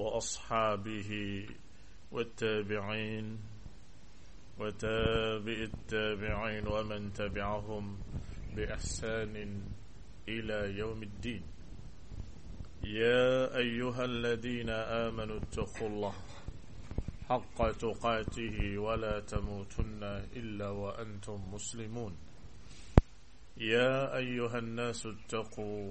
وأصحابه والتابعين وتابع التابعين ومن تبعهم بإحسان إلى يوم الدين. يا أيها الذين آمنوا اتقوا الله حق تقاته ولا تموتن إلا وأنتم مسلمون. يا أيها الناس اتقوا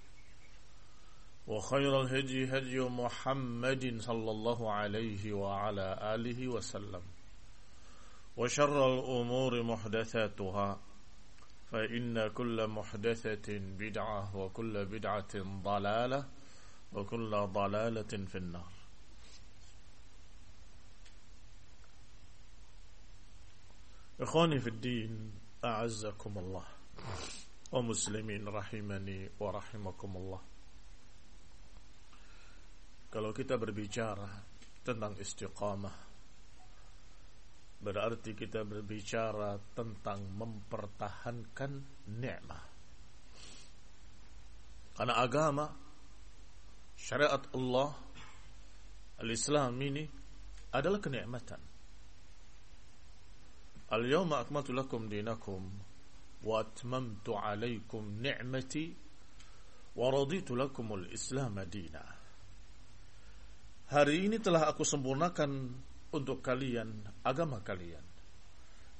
وخير الهدي هدي محمد صلى الله عليه وعلى آله وسلم. وشر الأمور محدثاتها فإن كل محدثة بدعة وكل بدعة ضلالة وكل ضلالة في النار. إخواني في الدين أعزكم الله ومسلمين رحمني ورحمكم الله. Kalau kita berbicara tentang istiqamah Berarti kita berbicara tentang mempertahankan nikmat. Karena agama syariat Allah al-Islam ini adalah kenikmatan. Al-yawma akmaltu lakum dinakum wa atmamtu alaikum ni'mati wa raditu lakum al-Islam dina. Hari ini telah aku sempurnakan untuk kalian agama kalian.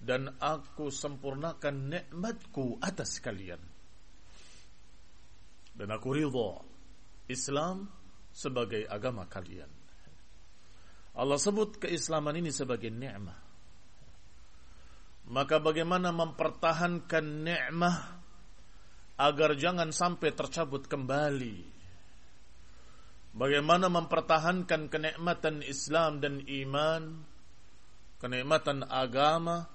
Dan aku sempurnakan nikmatku atas kalian. Dan aku ridha Islam sebagai agama kalian. Allah sebut keislaman ini sebagai nikmat maka bagaimana mempertahankan nikmat agar jangan sampai tercabut kembali Bagaimana mempertahankan kenikmatan Islam dan iman, kenikmatan agama,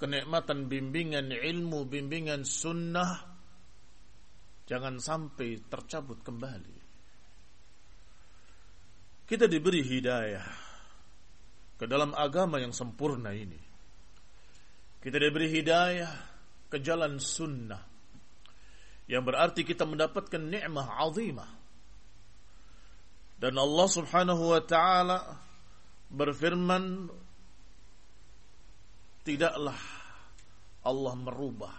kenikmatan bimbingan ilmu, bimbingan sunnah, jangan sampai tercabut kembali. Kita diberi hidayah ke dalam agama yang sempurna ini. Kita diberi hidayah ke jalan sunnah, yang berarti kita mendapatkan nikmah azimah dan Allah Subhanahu wa taala berfirman tidaklah Allah merubah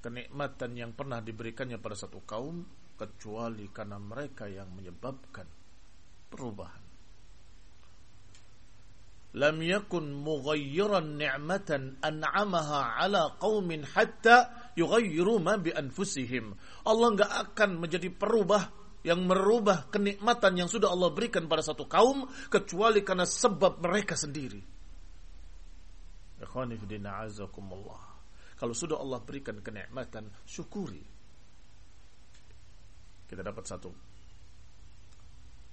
kenikmatan yang pernah diberikannya pada satu kaum kecuali karena mereka yang menyebabkan perubahan. Lam yakun mughayyiran ni'matan an'amaha ala qaumin hatta yughayyiru ma bi anfusihim. Allah enggak akan menjadi perubah yang merubah kenikmatan yang sudah Allah berikan pada satu kaum kecuali karena sebab mereka sendiri. Kalau sudah Allah berikan kenikmatan, syukuri. Kita dapat satu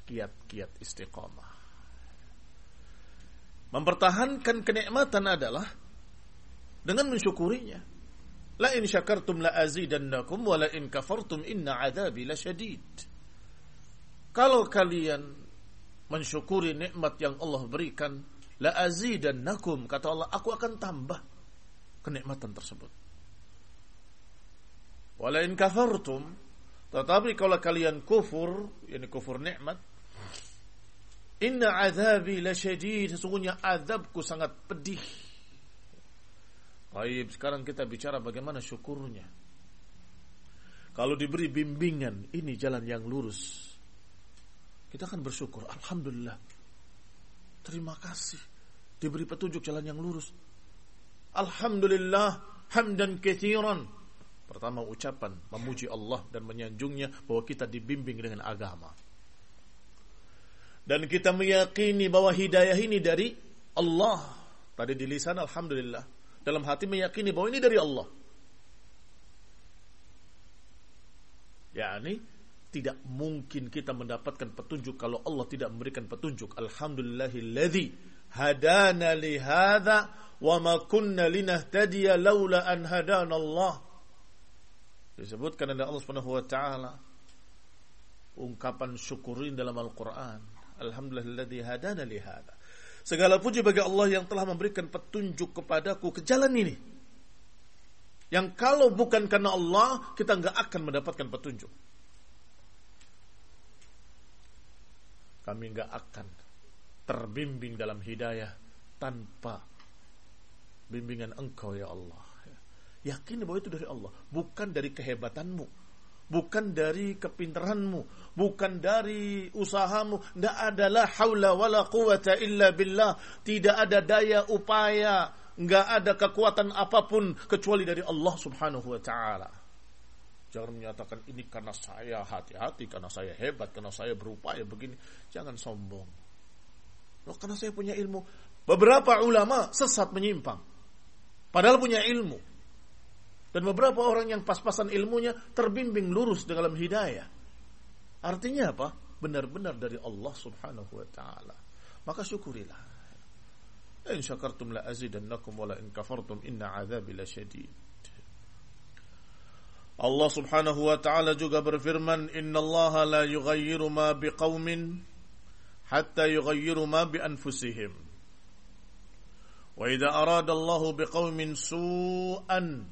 kiat-kiat istiqamah. Mempertahankan kenikmatan adalah dengan mensyukurinya. La in syakartum la azidannakum wa la in kafartum inna adabi lasyadid. Kalau kalian mensyukuri nikmat yang Allah berikan, la azidannakum kata Allah, aku akan tambah kenikmatan tersebut. Wa la in kafartum tetapi kalau kalian kufur, yakni kufur nikmat, inna azabi lasyadid, sesungguhnya azabku sangat pedih. Baik, sekarang kita bicara bagaimana syukurnya. Kalau diberi bimbingan, ini jalan yang lurus. Kita akan bersyukur. Alhamdulillah. Terima kasih. Diberi petunjuk jalan yang lurus. Alhamdulillah. Hamdan kethiran. Pertama ucapan memuji Allah dan menyanjungnya bahwa kita dibimbing dengan agama. Dan kita meyakini bahwa hidayah ini dari Allah. Tadi di lisan Alhamdulillah dalam hati meyakini bahwa ini dari Allah. yakni tidak mungkin kita mendapatkan petunjuk kalau Allah tidak memberikan petunjuk. Alhamdulillahilladzi hadana li hadza wa ma kunna linahtadiya laula an hadana Allah. Disebutkan oleh Allah Subhanahu wa taala ungkapan syukurin dalam Al-Qur'an. Alhamdulillahilladzi hadana li hadza. Segala puji bagi Allah yang telah memberikan petunjuk kepadaku ke jalan ini. Yang kalau bukan karena Allah, kita nggak akan mendapatkan petunjuk. Kami nggak akan terbimbing dalam hidayah tanpa bimbingan Engkau ya Allah. Yakin bahwa itu dari Allah, bukan dari kehebatanmu bukan dari kepintaranmu, bukan dari usahamu. Tidak adalah haula wala quwata illa billah. Tidak ada daya upaya, nggak ada kekuatan apa pun kecuali dari Allah Subhanahu wa taala. Jangan menyatakan ini karena saya hati-hati, karena saya hebat, karena saya berupaya begini. Jangan sombong. Loh, karena saya punya ilmu. Beberapa ulama sesat menyimpang. Padahal punya ilmu. Dan beberapa orang yang pas-pasan ilmunya terbimbing lurus dalam hidayah. Artinya apa? Benar-benar dari Allah subhanahu wa ta'ala. Maka syukurilah. In syakartum la azidannakum wa kafartum inna azabi la syadid. Allah subhanahu wa ta'ala juga berfirman, Inna Allah la yughayyiru ma biqawmin hatta yughayyiru ma bi anfusihim. Wa idha arada Allah biqawmin su'an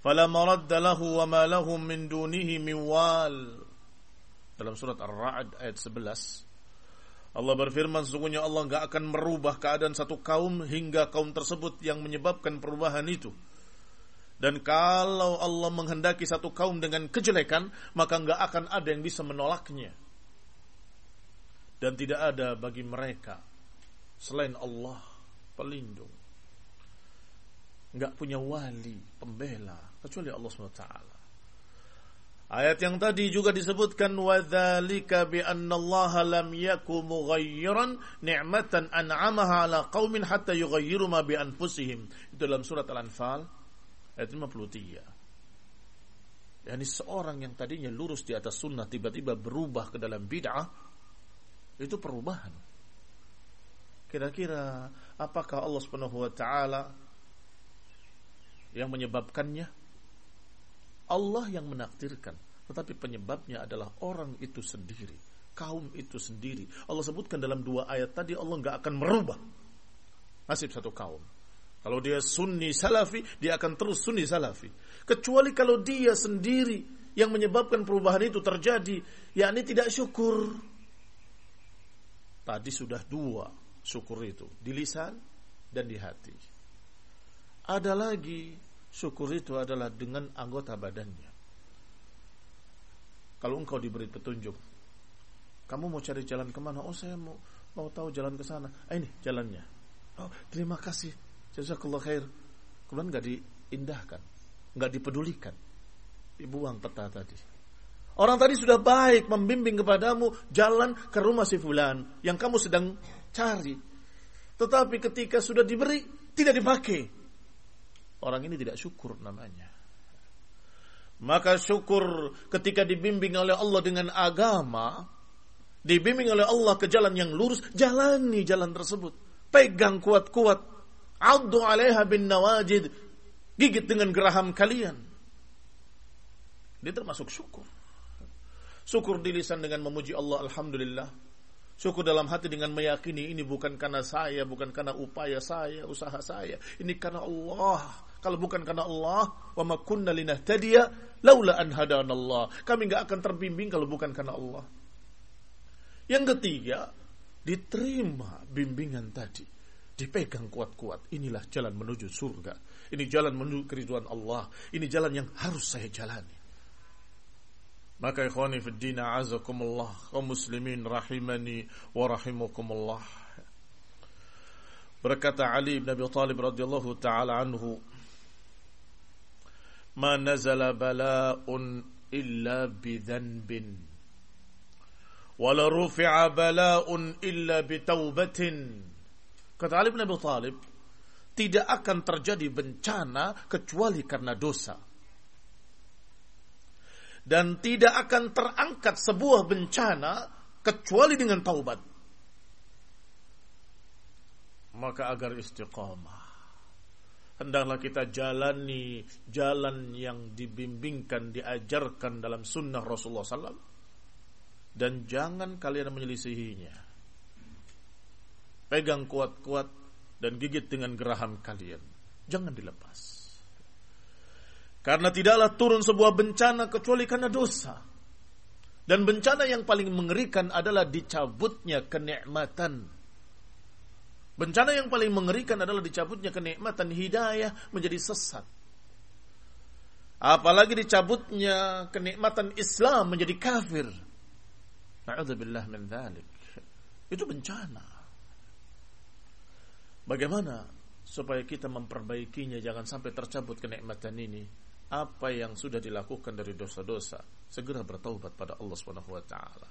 fala maradda lahu wa ma lahum min dunihi min wal dalam surat Ar-Ra'd ayat 11 Allah berfirman sesungguhnya Allah enggak akan merubah keadaan satu kaum hingga kaum tersebut yang menyebabkan perubahan itu dan kalau Allah menghendaki satu kaum dengan kejelekan maka enggak akan ada yang bisa menolaknya dan tidak ada bagi mereka selain Allah pelindung enggak punya wali pembela kecuali Allah SWT. Ayat yang tadi juga disebutkan wadzalika bi anna Allah lam yaku mughayyiran ni'matan an'amaha ala qaumin hatta yughayyiru ma bi anfusihim. Itu dalam surat Al-Anfal ayat 53. Yani seorang yang tadinya lurus di atas sunnah tiba-tiba berubah ke dalam bid'ah itu perubahan. Kira-kira apakah Allah Subhanahu wa taala yang menyebabkannya? Allah yang menakdirkan, tetapi penyebabnya adalah orang itu sendiri, kaum itu sendiri. Allah sebutkan dalam dua ayat tadi Allah nggak akan merubah nasib satu kaum. Kalau dia sunni salafi, dia akan terus sunni salafi. Kecuali kalau dia sendiri yang menyebabkan perubahan itu terjadi, yakni tidak syukur. Tadi sudah dua syukur itu, di lisan dan di hati. Ada lagi Syukur itu adalah dengan anggota badannya. Kalau engkau diberi petunjuk, kamu mau cari jalan ke mana? Oh saya mau mau tahu jalan ke sana. Ah, ini jalannya. Oh terima kasih. Jazakallah khair. Kemudian nggak diindahkan, nggak dipedulikan, dibuang peta tadi. Orang tadi sudah baik membimbing kepadamu jalan ke rumah si fulan yang kamu sedang cari. Tetapi ketika sudah diberi, tidak dipakai. Orang ini tidak syukur namanya. Maka syukur ketika dibimbing oleh Allah dengan agama, dibimbing oleh Allah ke jalan yang lurus, jalani jalan tersebut. Pegang kuat-kuat. Addu alaiha bin nawajid. Gigit dengan geraham kalian. Dia termasuk syukur. Syukur di lisan dengan memuji Allah Alhamdulillah. Syukur dalam hati dengan meyakini ini bukan karena saya, bukan karena upaya saya, usaha saya. Ini karena Allah. Kalau bukan karena Allah, wa ma kunna linahtadiya laula an hadanallah. Kami nggak akan terbimbing kalau bukan karena Allah. Yang ketiga, diterima bimbingan tadi. Dipegang kuat-kuat. Inilah jalan menuju surga. Ini jalan menuju keriduan Allah. Ini jalan yang harus saya jalani. Maka ikhwani fi dina azakumullah kaum muslimin rahimani wa rahimakumullah. Berkata Ali bin Abi Thalib radhiyallahu taala anhu, "Ma nazala bala'un illa bi dhanbin." Wala rufi'a bala'un illa bi taubatin. Kata Ali bin Abi Thalib, tidak akan terjadi bencana kecuali karena dosa dan tidak akan terangkat sebuah bencana kecuali dengan taubat. Maka agar istiqamah. Hendaklah kita jalani jalan yang dibimbingkan, diajarkan dalam sunnah Rasulullah SAW. Dan jangan kalian menyelisihinya. Pegang kuat-kuat dan gigit dengan geraham kalian. Jangan dilepas. Karena tidaklah turun sebuah bencana kecuali karena dosa. Dan bencana yang paling mengerikan adalah dicabutnya kenikmatan. Bencana yang paling mengerikan adalah dicabutnya kenikmatan hidayah menjadi sesat. Apalagi dicabutnya kenikmatan Islam menjadi kafir. Na'udzubillah min. Itu bencana. Bagaimana supaya kita memperbaikinya? Jangan sampai tercabut kenikmatan ini? apa yang sudah dilakukan dari dosa-dosa? Segera bertaubat pada Allah Subhanahu wa taala.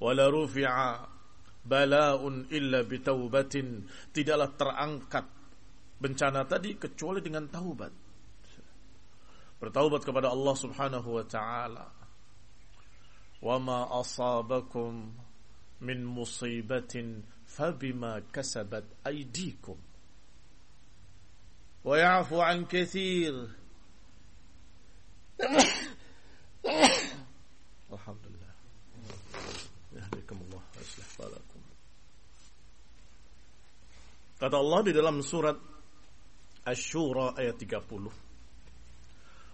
Wala rufi'a bala'un illa bitaubatin. Tidaklah terangkat bencana tadi kecuali dengan taubat. Bertaubat kepada Allah Subhanahu wa taala. Wa ma asabakum min musibatin فبما كسبت أيديكم. ويعفو عن كثير. الحمد لله. يهديكم الله ويصلح بالكم. قد الله في سورة الشورى آية 30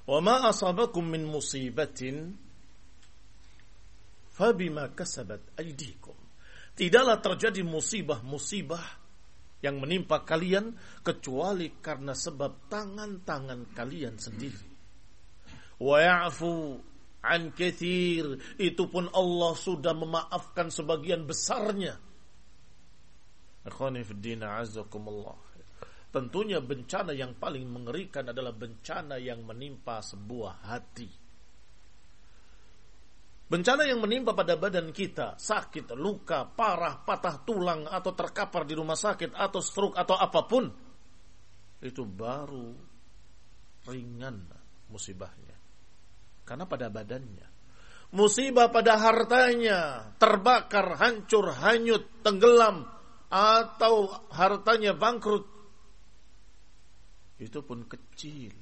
وما أصابكم من مصيبة فبما كسبت أيديكم. Tidaklah terjadi musibah-musibah yang menimpa kalian kecuali karena sebab tangan-tangan kalian sendiri. Wa ya'fu an kathir. Itu pun Allah sudah memaafkan sebagian besarnya. Tentunya bencana yang paling mengerikan adalah bencana yang menimpa sebuah hati Bencana yang menimpa pada badan kita, sakit, luka, parah, patah tulang, atau terkapar di rumah sakit, atau stroke, atau apa pun, itu baru ringan musibahnya karena pada badannya. Musibah pada hartanya, terbakar, hancur, hanyut, tenggelam, atau hartanya bangkrut. Itu pun kecil.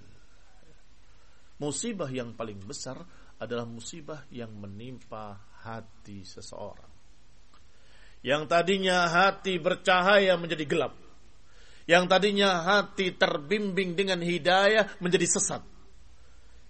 Musibah yang paling besar adalah musibah yang menimpa hati seseorang. Yang tadinya hati bercahaya menjadi gelap. Yang tadinya hati terbimbing dengan hidayah menjadi sesat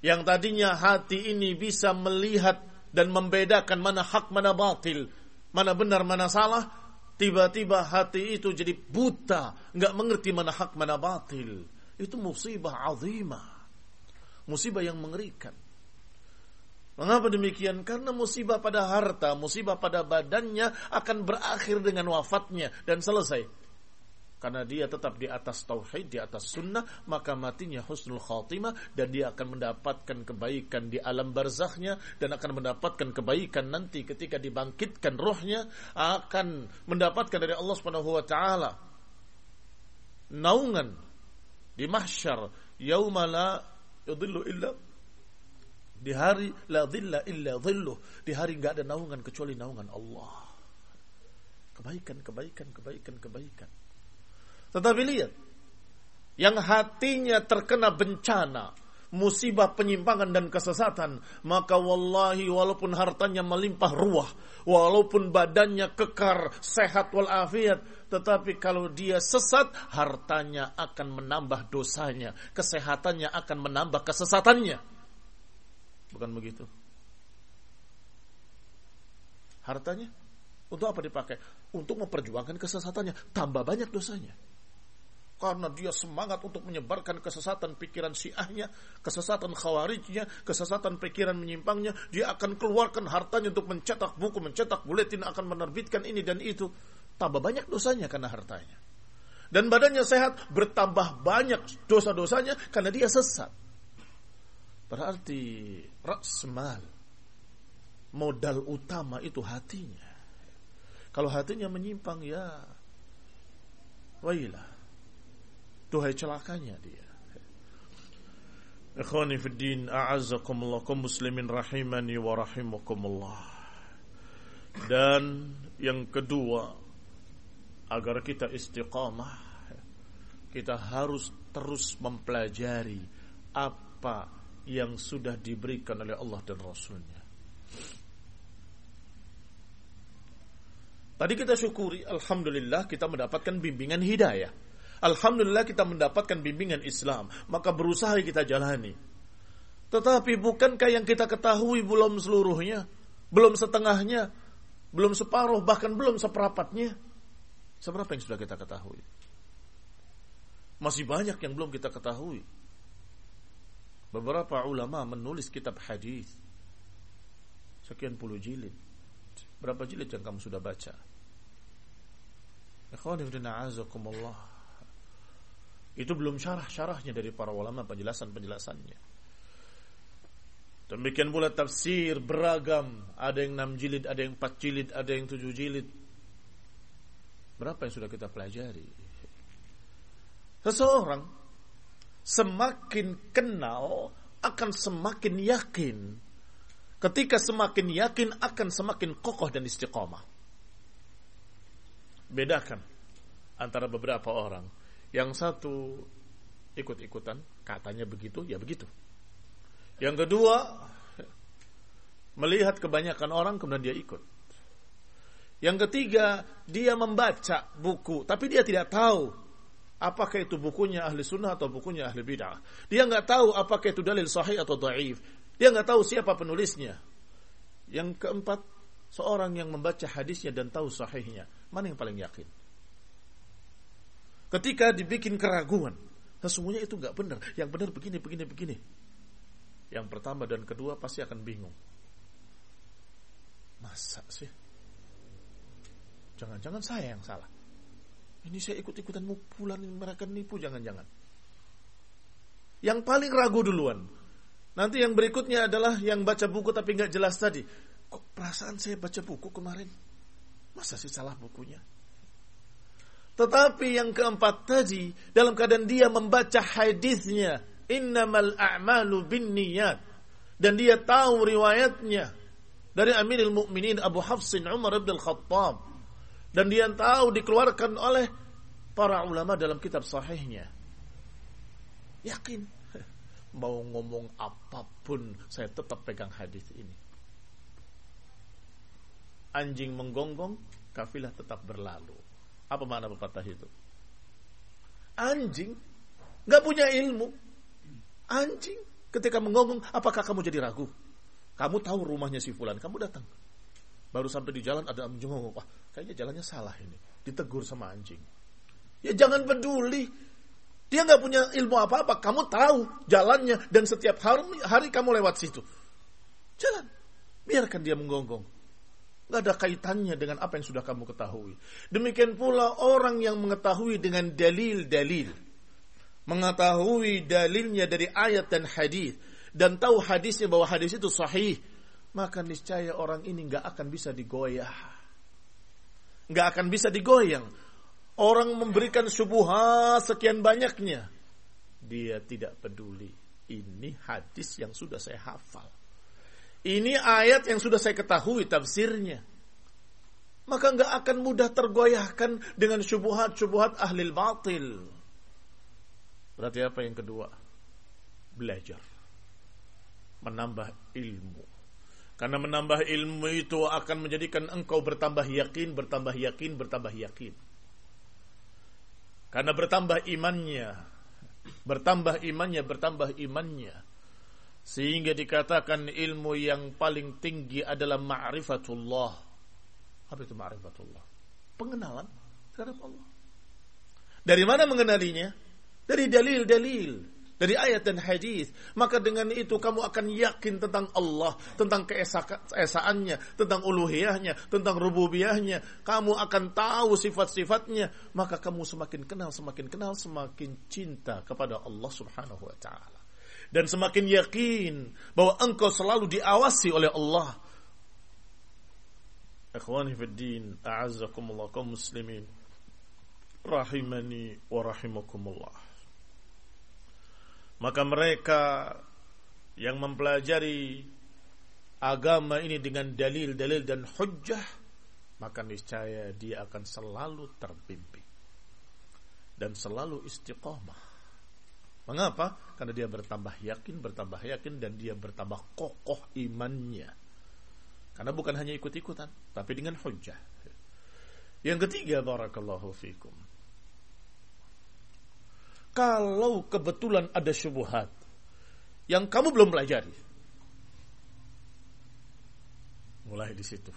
yang tadinya hati ini bisa melihat dan membedakan mana hak mana batil, mana benar mana salah, tiba-tiba hati itu jadi buta, nggak mengerti mana hak mana batil. Itu musibah azimah. Musibah yang mengerikan. Mengapa demikian? Karena musibah pada harta, musibah pada badannya akan berakhir dengan wafatnya dan selesai karena dia tetap di atas tauhid, di atas sunnah, maka matinya husnul khatimah dan dia akan mendapatkan kebaikan di alam barzakhnya dan akan mendapatkan kebaikan nanti ketika dibangkitkan rohnya akan mendapatkan dari Allah Subhanahu wa taala naungan di mahsyar yauma la illa di hari la dhilla illa dhilluh. Di hari nggak ada naungan kecuali naungan Allah. Kebaikan kebaikan kebaikan kebaikan. Tetapi lihat yang hatinya terkena bencana musibah penyimpangan dan kesesatan, maka wallahi walaupun hartanya melimpah ruah, walaupun badannya kekar, sehat walafiat, tetapi kalau dia sesat, hartanya akan menambah dosanya, kesehatannya akan menambah kesesatannya. Bukan begitu? Hartanya untuk apa dipakai? Untuk memperjuangkan kesesatannya, tambah banyak dosanya karena dia semangat untuk menyebarkan kesesatan pikiran syiahnya, kesesatan khawarijnya, kesesatan pikiran menyimpangnya, dia akan keluarkan hartanya untuk mencetak buku, mencetak buletin, akan menerbitkan ini dan itu. Tambah banyak dosanya karena hartanya. Dan badannya sehat, bertambah banyak dosa-dosanya karena dia sesat. Berarti raksmal, modal utama itu hatinya. Kalau hatinya menyimpang ya wailah Tuhai celakanya dia. Ikhwani fi din, muslimin rahimani wa rahimakumullah. Dan yang kedua, agar kita istiqamah, kita harus terus mempelajari apa yang sudah diberikan oleh Allah dan Rasulnya. Tadi kita syukuri, Alhamdulillah kita mendapatkan bimbingan hidayah. Alhamdulillah kita mendapatkan bimbingan Islam, maka berusaha kita jalani. Tetapi bukankah yang kita ketahui belum seluruhnya, belum setengahnya, belum separuh, bahkan belum seperapatnya? Seberapa yang sudah kita ketahui? Masih banyak yang belum kita ketahui. Beberapa ulama menulis kitab hadis sekian puluh jilid. Berapa jilid yang kamu sudah baca? Itu belum syarah-syarahnya dari para ulama penjelasan-penjelasannya. Demikian pula tafsir beragam. Ada yang enam jilid, ada yang empat jilid, ada yang tujuh jilid. Berapa yang sudah kita pelajari? Seseorang semakin kenal akan semakin yakin. Ketika semakin yakin akan semakin kokoh dan istiqomah. Bedakan antara beberapa orang yang satu ikut-ikutan, katanya begitu, ya begitu. Yang kedua, melihat kebanyakan orang kemudian dia ikut. Yang ketiga, dia membaca buku, tapi dia tidak tahu apakah itu bukunya ahli sunnah atau bukunya ahli bid'ah. Dia nggak tahu apakah itu dalil sahih atau dhaif. Dia nggak tahu siapa penulisnya. Yang keempat, seorang yang membaca hadisnya dan tahu sahihnya. Mana yang paling yakin? Ketika dibikin keraguan, sesungguhnya itu nggak benar. Yang benar begini, begini, begini. Yang pertama dan kedua pasti akan bingung. Masa sih? Jangan-jangan saya yang salah. Ini saya ikut-ikutan mupulan mereka nipu, jangan-jangan. Yang paling ragu duluan. Nanti yang berikutnya adalah yang baca buku tapi nggak jelas tadi. Kok perasaan saya baca buku kemarin? Masa sih salah bukunya? Tetapi yang keempat tadi, dalam keadaan dia membaca hadisnya, innamal a'malu bin niyat. Dan dia tahu riwayatnya dari Amirul Mukminin Abu Hafsin Umar bin Khattab. Dan dia tahu dikeluarkan oleh para ulama dalam kitab sahihnya. Yakin. Mau ngomong apa pun, saya tetap pegang hadis ini. Anjing menggonggong, kafilah tetap berlalu. Apa makna pepatah itu? Anjing nggak punya ilmu. Anjing ketika mengomong, apakah kamu jadi ragu? Kamu tahu rumahnya si fulan, kamu datang. Baru sampai di jalan ada anjing ngomong, wah kayaknya jalannya salah ini. Ditegur sama anjing. Ya jangan peduli. Dia nggak punya ilmu apa-apa. Kamu tahu jalannya dan setiap hari, hari kamu lewat situ. Jalan. Biarkan dia menggonggong. Tidak ada kaitannya dengan apa yang sudah kamu ketahui. Demikian pula orang yang mengetahui dengan dalil-dalil. Mengetahui dalilnya dari ayat dan hadis dan tahu hadisnya bahwa hadis itu sahih, maka niscaya orang ini nggak akan bisa digoyah. Nggak akan bisa digoyang. Orang memberikan subuhat sekian banyaknya. dia tidak peduli. Ini hadis yang sudah saya hafal. Ini ayat yang sudah saya ketahui tafsirnya. Maka nggak akan mudah tergoyahkan dengan syubuhat-syubuhat ahli batil. Berarti apa yang kedua? Belajar. Menambah ilmu. Karena menambah ilmu itu akan menjadikan engkau bertambah yakin, bertambah yakin, bertambah yakin. Karena bertambah imannya, bertambah imannya, bertambah imannya. Sehingga dikatakan ilmu yang paling tinggi adalah ma'rifatullah. Apa itu ma'rifatullah? Pengenalan terhadap Allah. Dari mana mengenalinya? Dari dalil-dalil dari ayat dan hadis. Maka dengan itu kamu akan yakin tentang Allah tentang keesaannya tentang uluhiyahnya tentang rububiyahnya kamu akan tahu sifat-sifatnya. Maka kamu semakin kenal semakin kenal semakin cinta kepada Allah Subhanahu wa taala. Dan semakin yakin bahwa engkau selalu diawasi oleh Allah. Ikhwani fi din, a'azzakumullah kaum muslimin. Rahimani wa rahimakumullah maka mereka yang mempelajari agama ini dengan dalil-dalil dan hujjah, maka niscaya dia akan selalu terbimbing dan selalu istiqomah. Mengapa? Karena dia bertambah yakin, bertambah yakin dan dia bertambah kokoh imannya. Karena bukan hanya ikut-ikutan, tapi dengan hujjah. Yang ketiga, barakallahu fikum kalau kebetulan ada syubhat yang kamu belum pelajari. Mulai di situ.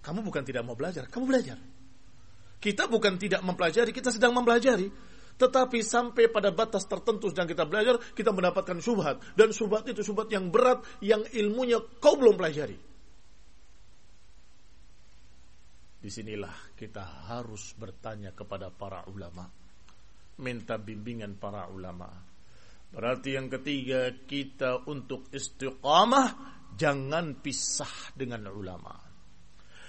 Kamu bukan tidak mau belajar, kamu belajar. Kita bukan tidak mempelajari, kita sedang mempelajari. Tetapi sampai pada batas tertentu sedang kita belajar, kita mendapatkan syubhat. Dan syubhat itu syubhat yang berat, yang ilmunya kau belum pelajari. Di sinilah kita harus bertanya kepada para ulama minta bimbingan para ulama. Berarti yang ketiga kita untuk istiqamah jangan pisah dengan ulama.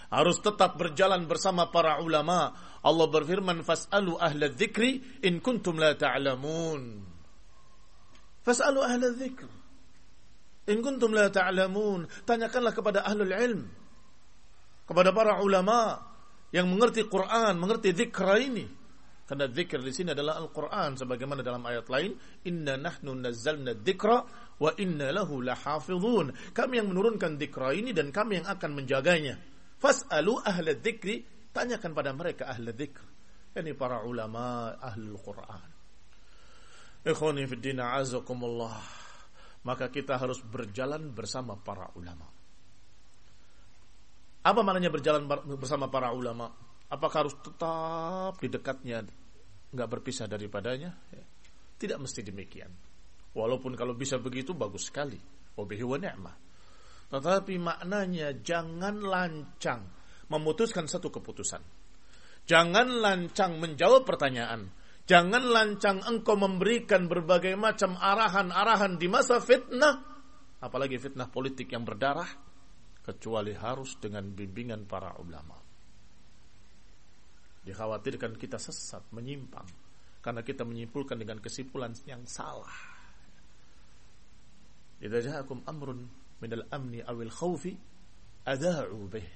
Harus tetap berjalan bersama para ulama. Allah berfirman fas'alu ahla dzikri in kuntum la ta'lamun. Fas'alu ahla dzikr. In kuntum la ta'lamun. Tanyakanlah kepada ahlul ilm. Kepada para ulama yang mengerti Quran, mengerti zikra ini. Karena zikir di sini adalah Al-Quran. Sebagaimana dalam ayat lain. Inna nahnu nazzalna dzikra wa inna lahu lahafidhun. Kami yang menurunkan dzikra ini dan kami yang akan menjaganya. Fas'alu ahla dzikri. Tanyakan pada mereka ahla dzikr. Ini para ulama ahlul Quran. Ikhwani fi din azakumullah. Maka kita harus berjalan bersama para ulama. Apa maknanya berjalan bersama para ulama? Apakah harus tetap di dekatnya, nggak berpisah daripadanya? Ya. Tidak mesti demikian. Walaupun kalau bisa begitu bagus sekali. Wabihi wa ni'mah. Tetapi maknanya jangan lancang memutuskan satu keputusan. Jangan lancang menjawab pertanyaan. Jangan lancang engkau memberikan berbagai macam arahan-arahan di masa fitnah. Apalagi fitnah politik yang berdarah. Kecuali harus dengan bimbingan para ulama. Dikhawatirkan kita sesat, menyimpang. Karena kita menyimpulkan dengan kesimpulan yang salah. Amrun minal amni awil khawfi adha'u bih.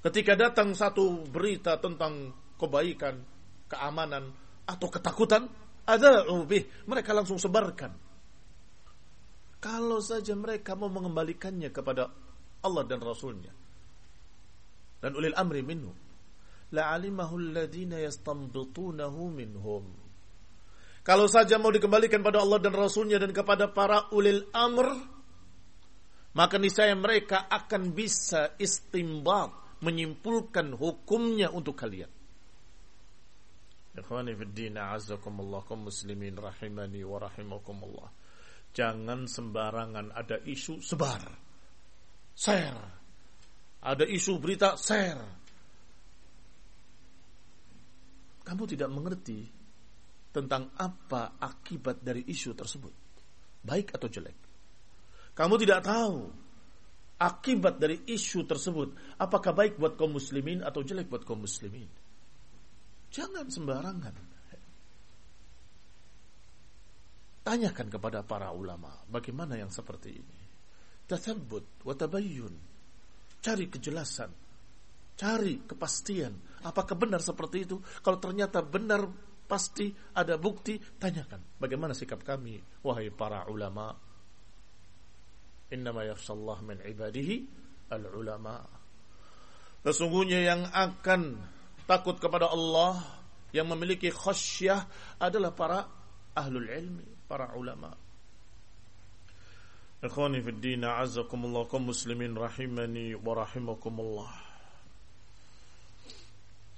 Ketika datang satu berita tentang kebaikan, keamanan, atau ketakutan, adha'u bih. Mereka langsung sebarkan. Kalau saja mereka mau mengembalikannya kepada Allah dan Rasulnya. Dan ulil amri minhu la'alimahu alladhina minhum. Kalau saja mau dikembalikan pada Allah dan Rasulnya dan kepada para ulil amr, maka niscaya mereka akan bisa istimbat, menyimpulkan hukumnya untuk kalian. Ikhwani. Jangan sembarangan ada isu sebar. Share. Ada isu berita share kamu tidak mengerti tentang apa akibat dari isu tersebut, baik atau jelek. Kamu tidak tahu akibat dari isu tersebut, apakah baik buat kaum muslimin atau jelek buat kaum muslimin. Jangan sembarangan. Tanyakan kepada para ulama, bagaimana yang seperti ini? Tathabbut wa tabayyun. Cari kejelasan. Cari kepastian. Apakah benar seperti itu? Kalau ternyata benar pasti ada bukti, tanyakan. Bagaimana sikap kami, wahai para ulama? Innama yakhshallah min ibadihi al-ulama. Sesungguhnya yang akan takut kepada Allah, yang memiliki khasyah adalah para ahlul ilmi para ulama. Ikhwani fi din, a'azzakumullah kaum muslimin rahimani wa rahimakumullah.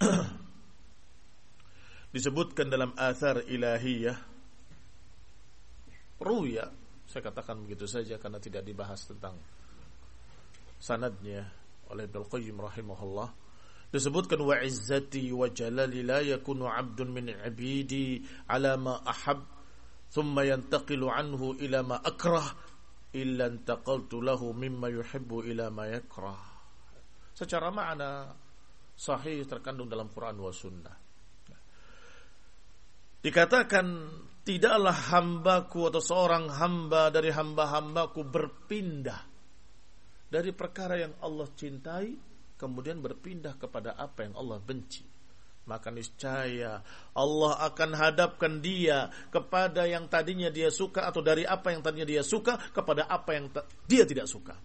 disebutkan dalam asar ilahiyah. Ruya saya katakan begitu saja karena tidak dibahas tentang sanadnya oleh Ibnu Qayyim rahimahullah. Disebutkan wa izzati wa jalali la yakunu 'abdun min 'ibidi 'ala ma ahab thumma yantaqilu 'anhu ila ma akrah illa intaqaltu lahu mimma yuhibbu ila ma yakrah. Secara makna sahih terkandung dalam Quran wa sunnah dikatakan tidaklah hambaku atau seorang hamba dari hamba-hambaku berpindah dari perkara yang Allah cintai kemudian berpindah kepada apa yang Allah benci maka niscaya Allah akan hadapkan dia kepada yang tadinya dia suka atau dari apa yang tadinya dia suka kepada apa yang dia tidak suka.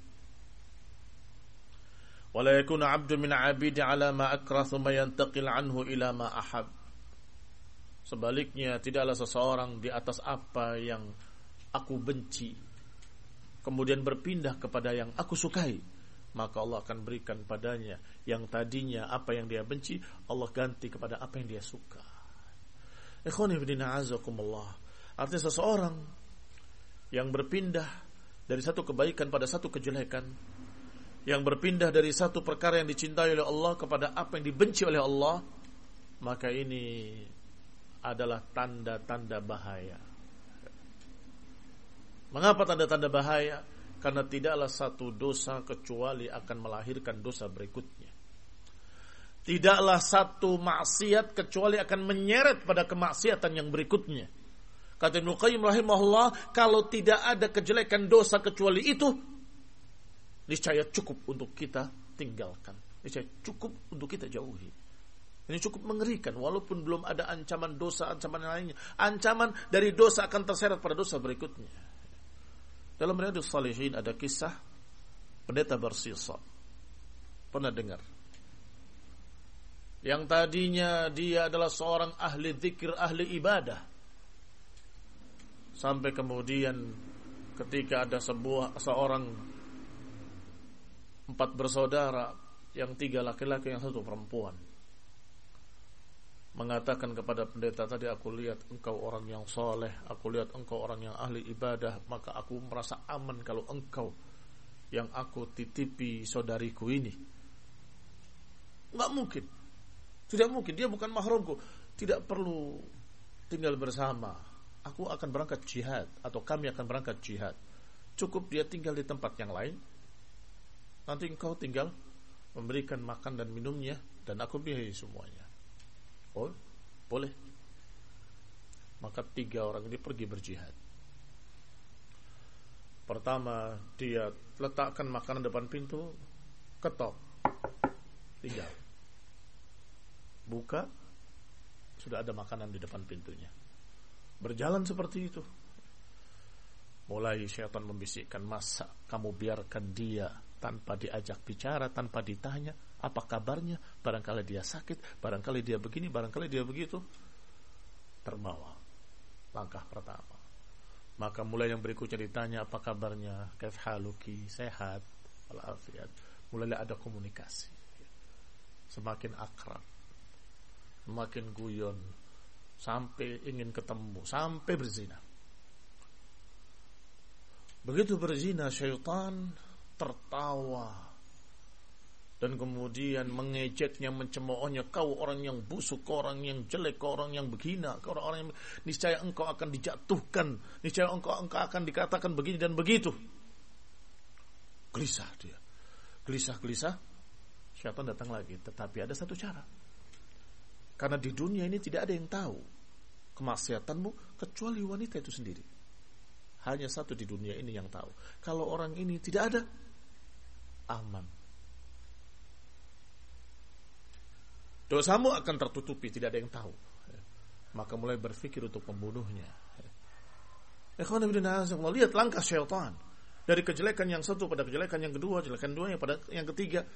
Wala yakuna 'abdun min 'abidi 'ala ma akrah thumma yantaqil 'anhu ila ma ahab. Sebaliknya tidaklah seseorang di atas apa yang aku benci kemudian berpindah kepada yang aku sukai maka Allah akan berikan padanya yang tadinya apa yang dia benci Allah ganti kepada apa yang dia suka. Artinya seseorang yang berpindah dari satu kebaikan pada satu kejelekan, yang berpindah dari satu perkara yang dicintai oleh Allah kepada apa yang dibenci oleh Allah, maka ini adalah tanda-tanda bahaya. Mengapa tanda-tanda bahaya? Karena tidaklah satu dosa kecuali akan melahirkan dosa berikutnya. Tidaklah satu maksiat kecuali akan menyeret pada kemaksiatan yang berikutnya. Kata Ibnu Qayyim rahimahullah, kalau tidak ada kejelekan dosa kecuali itu, niscaya cukup untuk kita tinggalkan. Niscaya cukup untuk kita jauhi. Ini cukup mengerikan walaupun belum ada ancaman dosa, ancaman lainnya. Ancaman dari dosa akan terseret pada dosa berikutnya. Dalam Riyadus Salihin ada kisah pendeta bersisa. Pernah dengar? Yang tadinya dia adalah seorang ahli zikir, ahli ibadah. Sampai kemudian ketika ada sebuah seorang empat bersaudara yang tiga laki-laki yang satu perempuan mengatakan kepada pendeta tadi aku lihat engkau orang yang soleh, aku lihat engkau orang yang ahli ibadah, maka aku merasa aman kalau engkau yang aku titipi saudariku ini. Enggak mungkin. Tidak mungkin, dia bukan mahramku. Tidak perlu tinggal bersama. Aku akan berangkat jihad atau kami akan berangkat jihad. Cukup dia tinggal di tempat yang lain. Nanti engkau tinggal memberikan makan dan minumnya dan aku biayai semuanya. Oh, boleh. Maka tiga orang ini pergi berjihad. Pertama, dia letakkan makanan depan pintu, ketok, tinggal. Buka, sudah ada makanan di depan pintunya. Berjalan seperti itu. Mulai syaitan membisikkan, masa kamu biarkan dia tanpa diajak bicara, tanpa ditanya, apa kabarnya? Barangkali dia sakit, barangkali dia begini, barangkali dia begitu. Terbawa. Langkah pertama. Maka mulai yang berikutnya ditanya apa kabarnya, kaif haluki, sehat, walafiat. Mulai ada komunikasi. Semakin akrab. Semakin guyon. Sampai ingin ketemu. Sampai berzina. Begitu berzina, syaitan tertawa dan kemudian mengejeknya, mencemoohnya, kau orang yang busuk, kau orang yang jelek, kau orang yang beghina, kau orang yang niscaya engkau akan dijatuhkan, niscaya engkau engkau akan dikatakan begini dan begitu. Gelisah dia. Gelisah-gelisah, syaitan datang lagi. Tetapi ada satu cara. Karena di dunia ini tidak ada yang tahu kemaksiatanmu kecuali wanita itu sendiri. Hanya satu di dunia ini yang tahu. Kalau orang ini tidak ada, aman. Dosamu akan tertutupi, tidak ada yang tahu. Maka mulai berpikir untuk membunuhnya. Lihat langkah syaitan. Dari kejelekan yang satu pada kejelekan yang kedua, kejelekan dua yang pada yang ketiga.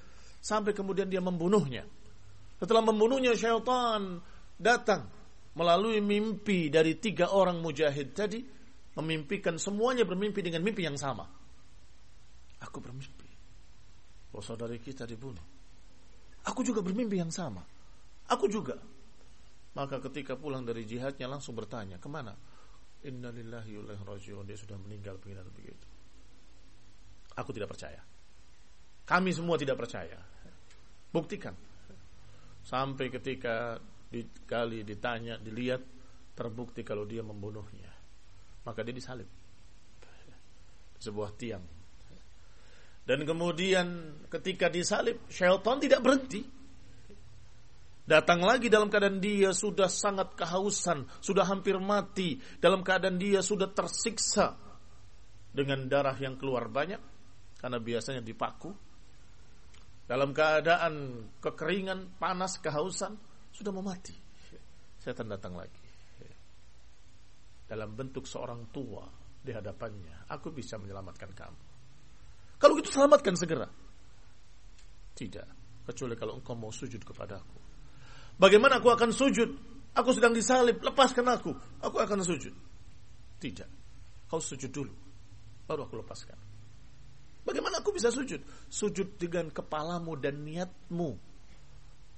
Sampai kemudian dia membunuhnya. Setelah membunuhnya syaitan datang melalui mimpi dari tiga orang mujahid tadi memimpikan semuanya bermimpi dengan mimpi yang sama. Aku bermimpi bahwa saudari kita dibunuh. Aku juga bermimpi yang sama. Aku juga. Maka ketika pulang dari jihadnya langsung bertanya, ke mana? Innalillahi wa rajiun. Dia sudah meninggal begini begitu. Aku tidak percaya. Kami semua tidak percaya. Buktikan. Sampai ketika dikali ditanya, dilihat, terbukti kalau dia membunuhnya maka dia disalib sebuah tiang dan kemudian ketika disalib syaitan tidak berhenti. Datang lagi dalam keadaan dia sudah sangat kehausan sudah hampir mati dalam keadaan dia sudah tersiksa dengan darah yang keluar banyak karena biasanya dipaku. Dalam keadaan kekeringan panas kehausan sudah mau mati. Setan datang lagi. Dalam bentuk seorang tua di hadapannya, aku bisa menyelamatkan kamu. Selamatkan segera. Tidak, kecuali kalau engkau mau sujud kepadaku. Bagaimana aku akan sujud? Aku sedang disalib, lepaskan aku. Aku akan sujud. Tidak. Kau sujud dulu, baru aku lepaskan. Bagaimana aku bisa sujud? Sujud dengan kepalamu dan niatmu.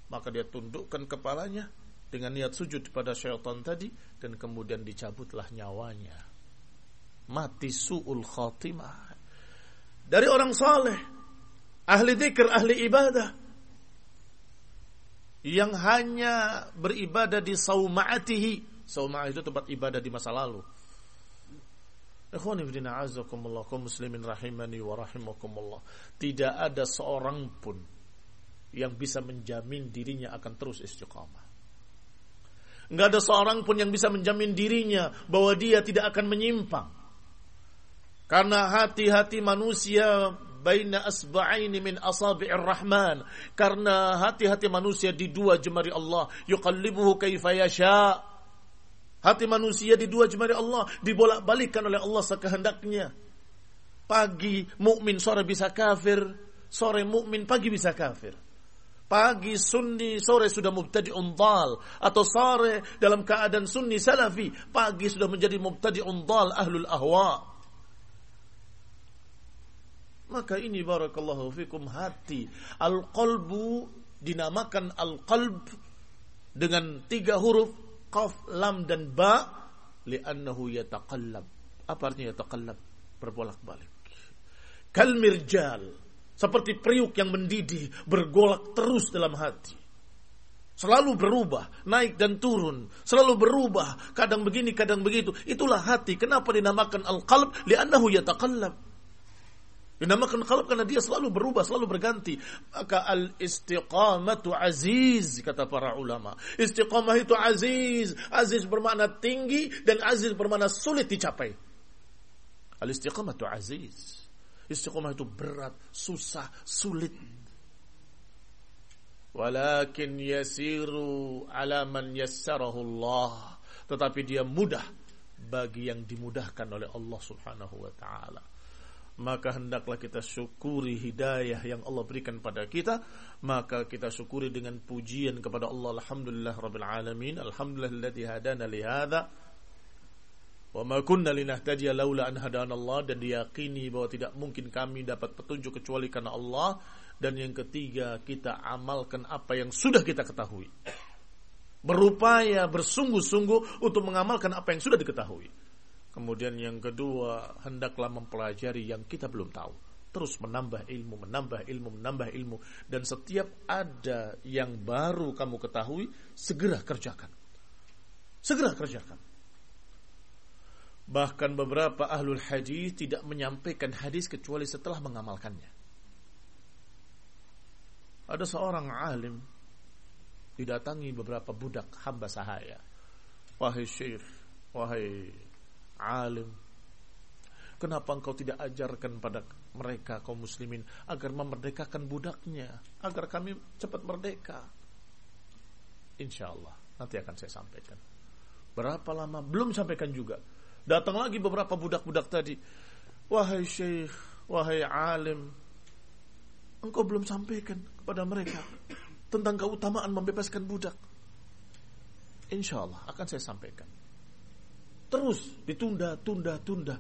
Maka dia tundukkan kepalanya, dengan niat sujud pada syaitan tadi dan kemudian dicabutlah nyawanya. Mati su'ul khatimah. Dari orang saleh, ahli dzikir, ahli ibadah yang hanya beribadah di sauma'atihi. Sauma'ah itu tempat ibadah di masa lalu. Muslimin rahimani wa rahimakumullah. Tidak ada seorang pun yang bisa menjamin dirinya akan terus istiqamah. Nggak ada seorang pun yang bisa menjamin dirinya bahwa dia tidak akan menyimpang. Karena hati-hati manusia baina asba'aini min asabi'ir rahman. Karena hati-hati manusia di dua jemari Allah. Yuqallibuhu kaifa yasha. Hati manusia di dua jemari Allah dibolak-balikkan oleh Allah sekehendaknya. Pagi mukmin sore bisa kafir, sore mukmin pagi bisa kafir. Pagi sunni, sore sudah mubtadi'un dal. Atau sore dalam keadaan sunni salafi. Pagi sudah menjadi mubtadi'un dal ahlul ahwa. Maka ini barakallahu fikum hati. Al-qalbu dinamakan al-qalb dengan tiga huruf. Qaf, lam, dan ba. Liannahu yataqallab. Apa artinya yataqallab? Berbolak-balik. Kal mirjal seperti periuk yang mendidih, bergolak terus dalam hati. Selalu berubah, naik dan turun. Selalu berubah, kadang begini, kadang begitu. Itulah hati. Kenapa dinamakan al-qalb? Liannahu yataqallab. Dinamakan qalb karena dia selalu berubah, selalu berganti. Maka al-istiqamatu aziz, kata para ulama. Istiqamah itu aziz. Aziz bermakna tinggi dan aziz bermakna sulit dicapai. Al-istiqamatu aziz. Istiqomah itu berat, susah, sulit. Walakin yasiru ala man yassarahu Allah. Tetapi dia mudah bagi yang dimudahkan oleh Allah Subhanahu wa taala. Maka hendaklah kita syukuri hidayah yang Allah berikan pada kita, maka kita syukuri dengan pujian kepada Allah. Alhamdulillah rabbil alamin, alhamdulillah alladzi hadana li hadza Wa ma kunna linahtadiya laula an hadanallah dan diyakini bahwa tidak mungkin kami dapat petunjuk kecuali karena Allah. Dan yang ketiga kita amalkan apa yang sudah kita ketahui. Berupaya bersungguh-sungguh untuk mengamalkan apa yang sudah diketahui. Kemudian yang kedua, hendaklah mempelajari yang kita belum tahu. Terus menambah ilmu, menambah ilmu, menambah ilmu. Dan setiap ada yang baru kamu ketahui, segera kerjakan. Segera kerjakan. Bahkan beberapa ahlul hadis tidak menyampaikan hadis kecuali setelah mengamalkannya. Ada seorang alim didatangi beberapa budak hamba sahaya. Wahai syekh, wahai alim, Kenapa engkau tidak ajarkan pada mereka kaum muslimin agar memerdekakan budaknya, agar kami cepat merdeka? Insya Allah nanti akan saya sampaikan. Berapa lama? Belum sampaikan juga. Datang lagi beberapa budak-budak tadi. Wahai syekh, wahai alim, engkau belum sampaikan kepada mereka tentang keutamaan membebaskan budak. Insya Allah akan saya sampaikan. Terus ditunda, tunda, tunda.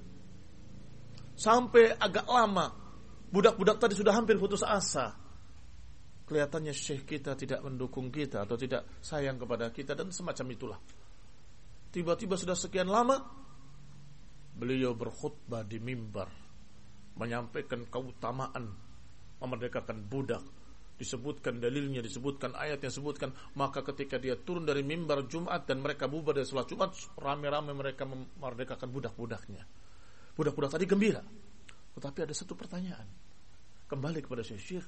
Sampai agak lama. Budak-budak tadi sudah hampir putus asa. Kelihatannya syekh kita tidak mendukung kita atau tidak sayang kepada kita dan semacam itulah. Tiba-tiba sudah sekian lama beliau berkhutbah di mimbar menyampaikan keutamaan memerdekakan budak disebutkan dalilnya disebutkan ayat yang disebutkan maka ketika dia turun dari mimbar Jumat dan mereka bubar dari sholat Jumat rame-rame mereka memerdekakan budak-budaknya. Budak-budak tadi gembira. Tetapi ada satu pertanyaan. Kembali kepada Syekh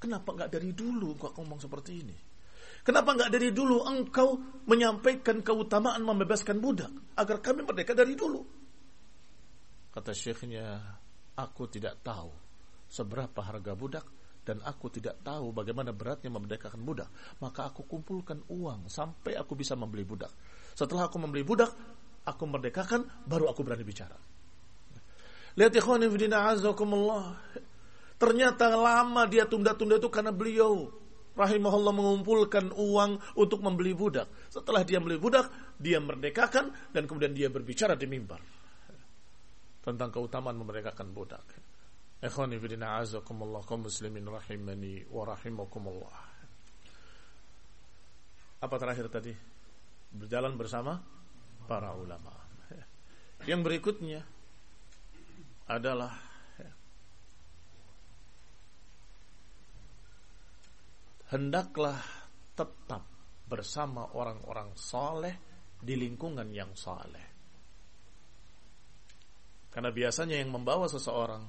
kenapa nggak dari dulu kok ngomong seperti ini? Kenapa nggak dari dulu engkau menyampaikan keutamaan membebaskan budak agar kami merdeka dari dulu? Kata syekhnya, aku tidak tahu seberapa harga budak dan aku tidak tahu bagaimana beratnya memerdekakan budak. Maka aku kumpulkan uang sampai aku bisa membeli budak. Setelah aku membeli budak, aku merdekakan, baru aku berani bicara. Lihat ikhwan fillah azakumullah. Ternyata lama dia tunda-tunda itu karena beliau rahimahullah mengumpulkan uang untuk membeli budak. Setelah dia membeli budak, dia merdekakan dan kemudian dia berbicara di mimbar tentang keutamaan memerdekakan budak. Ikhwani fi azakumullah kaum muslimin rahimani wa rahimakumullah. Apa terakhir tadi? Berjalan bersama para ulama. Yang berikutnya adalah hendaklah tetap bersama orang-orang soleh di lingkungan yang soleh. Karena biasanya yang membawa seseorang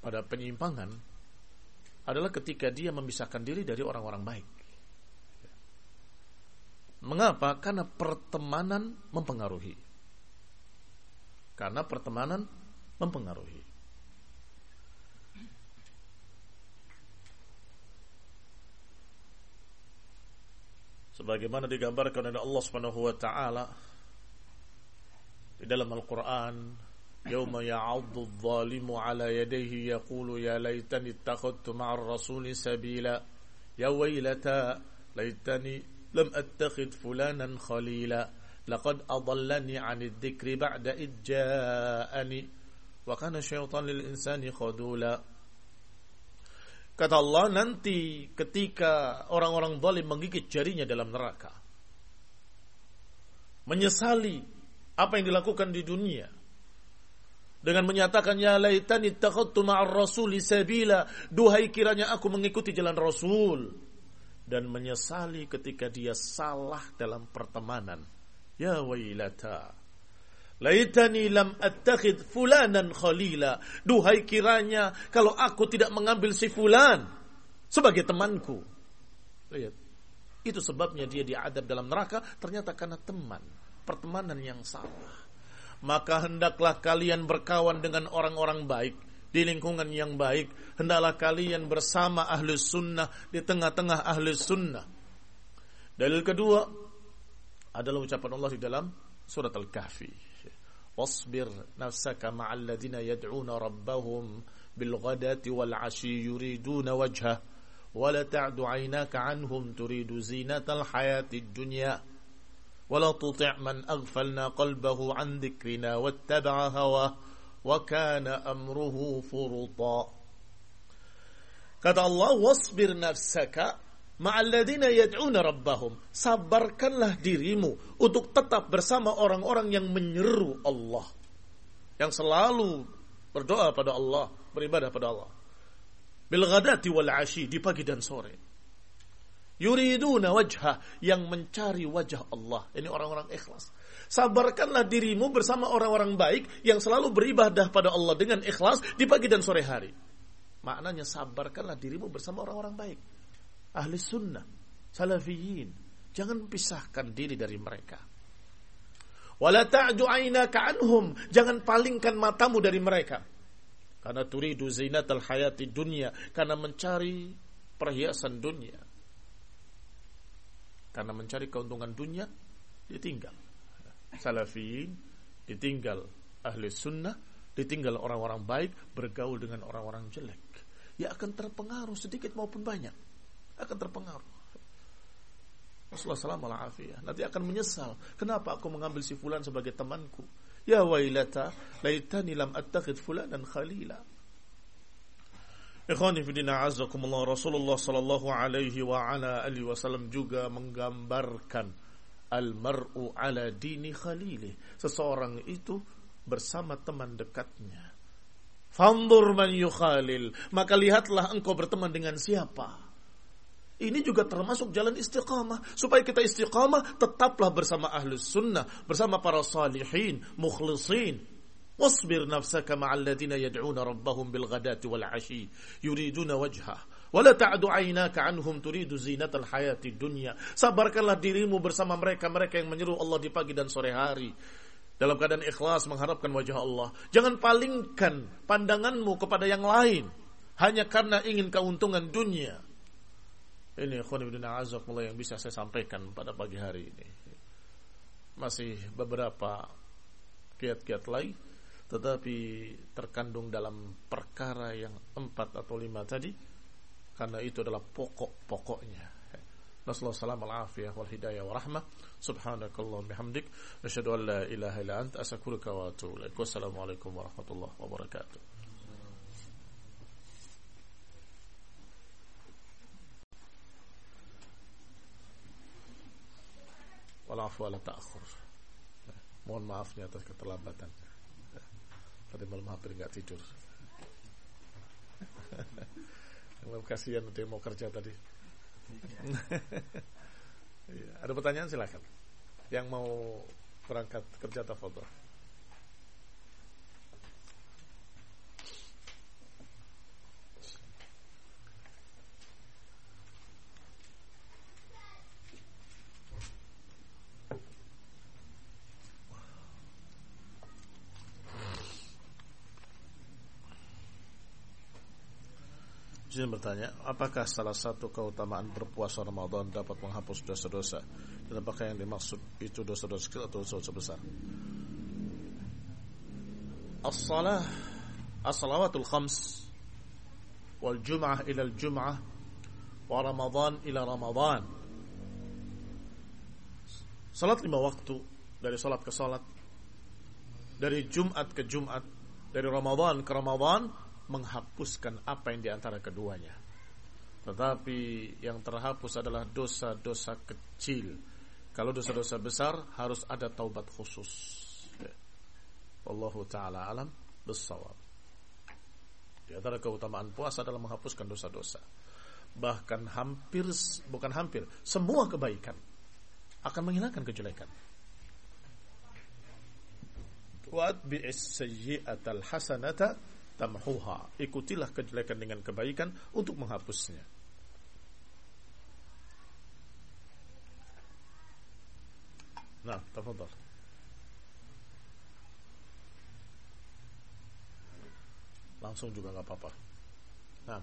pada penyimpangan adalah ketika dia memisahkan diri dari orang-orang baik. Mengapa? Karena pertemanan mempengaruhi. Karena pertemanan mempengaruhi. sebagaimana digambarkan oleh Allah Subhanahu wa taala di dalam Al-Qur'an يوم يعض الظالم على يديه يقول يا ليتني اتخذت مع الرسول سبيلا يا ويلتى ليتني لم اتخذ فلانا خليلا لقد أضلني عن الذكر بعد إذ جاءني وكان الشيطان للإنسان خذولا Kata Allah nanti ketika orang-orang zalim menggigit jarinya dalam neraka. Menyesali apa yang dilakukan di dunia. dengan menyatakan ya laitani takhadtu ma'ar rasuli sabila. Duhai kiranya aku mengikuti jalan Rasul. Dan menyesali ketika dia salah dalam pertemanan. Ya wailata. Laitani lam attakhid fulanan khalila. Duhai kiranya kalau aku tidak mengambil si fulan sebagai temanku. Lihat. Itu sebabnya dia diadab dalam neraka ternyata karena teman, pertemanan yang salah Maka hendaklah kalian berkawan dengan orang-orang baik di lingkungan yang baik. Hendaklah kalian bersama ahli sunnah di tengah-tengah ahli sunnah. Dalil kedua adalah ucapan Allah di dalam surat Al-Kahfi. واصبر نفسك مع الذين يدعون ربهم بالغداة والعشي يريدون وجهه ولا تعد عيناك عنهم تريد زينة الحياة الدنيا ولا تطع من أغفلنا قلبه عن ذكرنا واتبع هواه وكان أمره فرطا Kata Allah, wasbir nafsaka ma'alladina yad'una rabbahum. Sabarkanlah dirimu untuk tetap bersama orang-orang yang menyeru Allah. Yang selalu berdoa pada Allah, beribadah pada Allah. Bil ghadati wal ashi, di pagi dan sore. Yuriduna wajhah, yang mencari wajah Allah. Ini orang-orang ikhlas. Sabarkanlah dirimu bersama orang-orang baik yang selalu beribadah pada Allah dengan ikhlas di pagi dan sore hari. Maknanya sabarkanlah dirimu bersama orang-orang baik ahli sunnah, salafiyin. Jangan pisahkan diri dari mereka. Wala aynaka anhum. Jangan palingkan matamu dari mereka. Karena turidu zinatal hayati dunia. Karena mencari perhiasan dunia. Karena mencari keuntungan dunia, ditinggal. Salafiyin, ditinggal ahli sunnah, ditinggal orang-orang baik, bergaul dengan orang-orang jelek. Ya akan terpengaruh sedikit maupun banyak. Akan terpengaruh. Rasulullah SAW Nanti akan menyesal. Kenapa aku mengambil si fulan sebagai temanku? Ya wailata, laitani lam attakhid fulanan khalila. Ikhwani fidina azakumullah Rasulullah sallallahu alaihi wa ala alihi wasallam juga menggambarkan al-mar'u ala dini khalilih. Seseorang itu bersama teman dekatnya. Fandur man yukhalil. Maka lihatlah engkau berteman dengan siapa. Ini juga termasuk jalan istiqamah. Supaya kita istiqamah, tetaplah bersama ahlus sunnah. Bersama para salihin, mukhlisin. Wasbir nafsaka ma'alladina yad'una rabbahum bilghadati wal ashi. Yuriduna wajhah. Wala ta'du aynaka anhum turidu zinatal hayati dunya. Sabarkanlah dirimu bersama mereka-mereka yang menyeru Allah di pagi dan sore hari. Dalam keadaan ikhlas mengharapkan wajah Allah. Jangan palingkan pandanganmu kepada yang lain. Hanya karena ingin keuntungan dunia. Ini khonibudin azakullah yang bisa saya sampaikan pada pagi hari ini. Masih beberapa kiat-kiat lain, tetapi terkandung dalam perkara yang empat atau lima tadi, karena itu adalah pokok-pokoknya. Nasallahu salam al-afiyah wal hidayah wa rahmah. Subhanakallah bihamdik. Nasyadu an la ilaha illa anta asakuruka wa atubu Wassalamualaikum warahmatullahi wabarakatuh. Walafu ala ta'akhur. Mohon maaf nih atas keterlambatan. Tadi malam hampir nggak tidur. Yang kasihan yang mau kerja tadi. Iya. Ada pertanyaan silakan. Yang mau berangkat kerja tafadhol. Jadi bertanya, apakah salah satu keutamaan berpuasa Ramadan dapat menghapus dosa-dosa? Dan apakah yang dimaksud itu dosa-dosa kecil atau dosa-dosa besar? As-salah as-salawatul khams wal jum'ah ila al-jum'ah wa Ramadan ila Ramadan. Salat lima waktu dari salat ke salat dari Jumat ke Jumat dari Ramadan ke Ramadan menghapuskan apa yang di antara keduanya. Tetapi yang terhapus adalah dosa-dosa kecil. Kalau dosa-dosa besar harus ada taubat khusus. Wallahu taala alam bisawab. Di antara keutamaan puasa adalah menghapuskan dosa-dosa. Bahkan hampir bukan hampir, semua kebaikan akan menghilangkan kejelekan. Wa bi'is sayyi'atal hasanata tamhuha. Ikutilah kejelekan dengan kebaikan untuk menghapusnya. Nah, tafadhal. Langsung juga nggak apa-apa. Nah.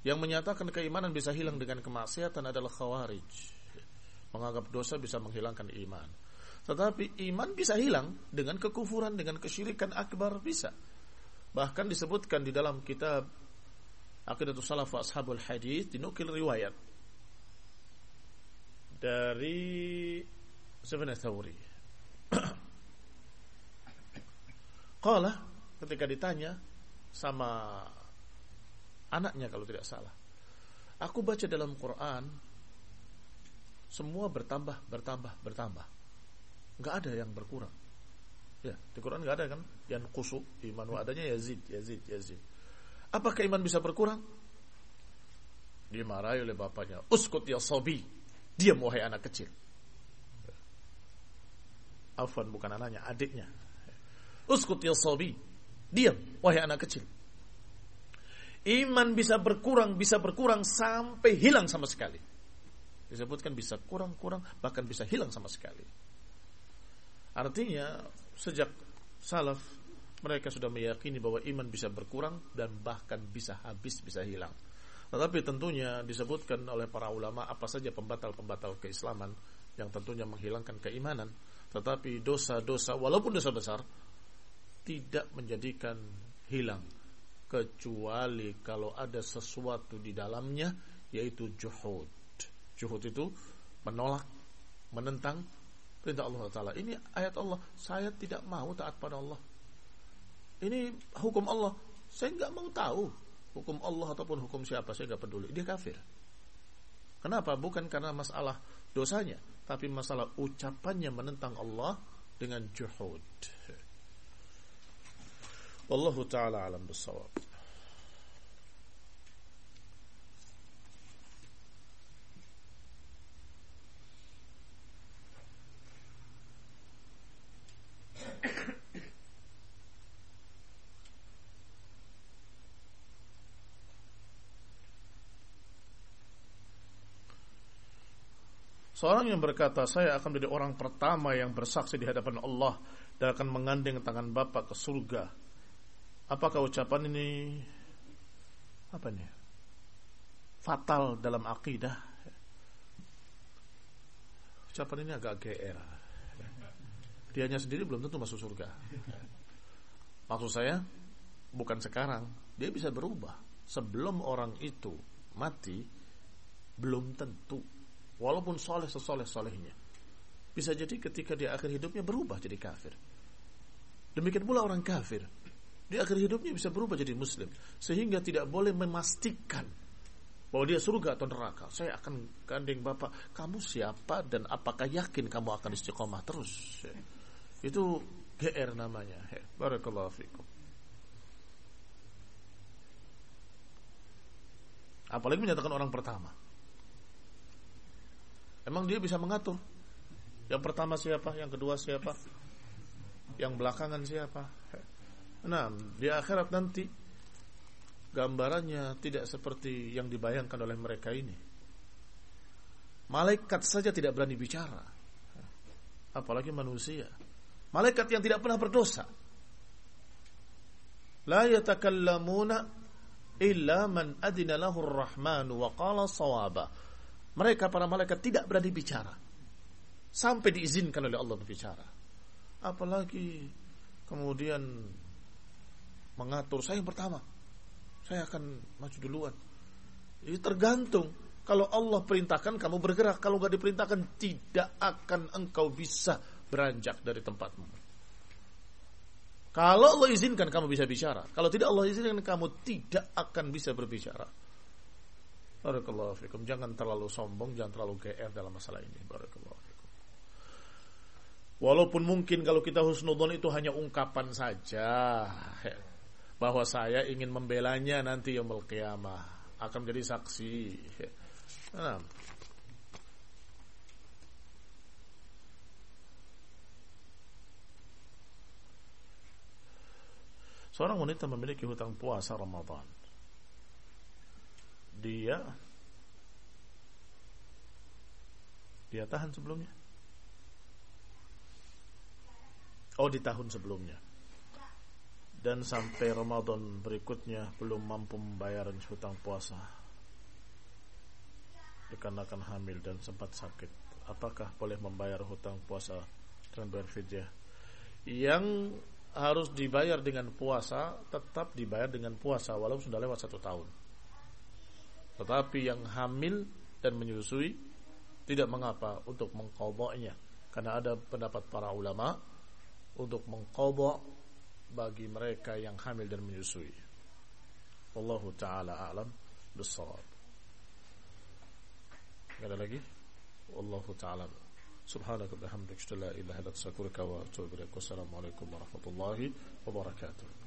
Yang menyatakan keimanan bisa hilang dengan kemaksiatan adalah khawarij. Menganggap dosa bisa menghilangkan iman. Tetapi iman bisa hilang dengan kekufuran, dengan kesyirikan akbar bisa. Bahkan disebutkan di dalam kitab Aqidatul Salaf Ashabul Hadis dinukil riwayat dari Sufyan Thawri Qala ketika ditanya sama anaknya kalau tidak salah. Aku baca dalam Quran semua bertambah, bertambah, bertambah. Enggak ada yang berkurang. Ya, di Quran enggak ada kan? Yang kusuk iman adanya Yazid, Yazid, Yazid. Apakah iman bisa berkurang? Dimarahi oleh bapaknya. Uskut ya sobi. Diam wahai anak kecil. Afwan bukan anaknya, adiknya. Uskut ya sobi. Diam, wahai anak kecil. Iman bisa berkurang, bisa berkurang sampai hilang sama sekali. Disebutkan bisa kurang-kurang, bahkan bisa hilang sama sekali. Artinya, sejak salaf, mereka sudah meyakini bahwa iman bisa berkurang dan bahkan bisa habis, bisa hilang. Tetapi tentunya disebutkan oleh para ulama apa saja pembatal-pembatal keislaman yang tentunya menghilangkan keimanan. Tetapi dosa-dosa, walaupun dosa besar, tidak menjadikan hilang kecuali kalau ada sesuatu di dalamnya yaitu juhud. Juhud itu menolak, menentang perintah Allah Taala. Ini ayat Allah. Saya tidak mau taat pada Allah. Ini hukum Allah. Saya nggak mau tahu hukum Allah ataupun hukum siapa. Saya nggak peduli. Dia kafir. Kenapa? Bukan karena masalah dosanya, tapi masalah ucapannya menentang Allah dengan juhud. Wallahu taala alam bisawab. Seorang yang berkata, saya akan menjadi orang pertama yang bersaksi di hadapan Allah dan akan mengandeng tangan Bapak ke surga. Apakah ucapan ini apa nih? Fatal dalam akidah. Ucapan ini agak GR. Dianya sendiri belum tentu masuk surga. Maksud saya bukan sekarang, dia bisa berubah. Sebelum orang itu mati belum tentu walaupun soleh sesoleh solehnya bisa jadi ketika di akhir hidupnya berubah jadi kafir demikian pula orang kafir di akhir hidupnya bisa berubah jadi muslim. Sehingga tidak boleh memastikan bahwa dia surga atau neraka. Saya akan gandeng bapak kamu siapa dan apakah yakin kamu akan istiqomah terus? Itu GR namanya. Barakallahu fikum. Apalagi menyatakan orang pertama. Emang dia bisa mengatur? Yang pertama siapa? Yang kedua siapa? Yang belakangan siapa Nah, di akhirat nanti gambarannya tidak seperti yang dibayangkan oleh mereka ini. Malaikat saja tidak berani bicara. Apalagi manusia. Malaikat yang tidak pernah berdosa. La yatakallamuna illa man adina lahu rahmanu wa qala sawaba. Mereka para malaikat tidak berani bicara. Sampai diizinkan oleh Allah berbicara. Apalagi kemudian mengatur. Saya yang pertama. Saya akan maju duluan. Ini tergantung. Kalau Allah perintahkan kamu bergerak. Kalau nggak diperintahkan tidak akan engkau bisa beranjak dari tempatmu. Kalau Allah izinkan kamu bisa bicara. Kalau tidak Allah izinkan kamu tidak akan bisa berbicara. Barakallahu. Jangan terlalu sombong, jangan terlalu GR dalam masalah ini. Barakallahu. Walaupun mungkin kalau kita husnudon itu hanya ungkapan saja bahwa saya ingin membelanya nanti yang qiyamah akan menjadi saksi. Seorang wanita memiliki hutang puasa Ramadan. Dia dia tahan sebelumnya. Oh, di tahun sebelumnya dan sampai Ramadan berikutnya belum mampu membayar hutang puasa. Dikarenakan hamil dan sempat sakit. Apakah boleh membayar hutang puasa dan berfidyah yang harus dibayar dengan puasa tetap dibayar dengan puasa walaupun sudah lewat satu tahun. Tetapi yang hamil dan menyusui tidak mengapa untuk mengkoboknya karena ada pendapat para ulama untuk mengkobok bagi mereka yang hamil dan menyusui. Wallahu taala a'lam bissawab. Ada lagi? Wallahu taala. Subhanaka wa bihamdika, la ilaha illa anta, astaghfiruka wa atubu ilaik. Wassalamualaikum warahmatullahi wabarakatuh.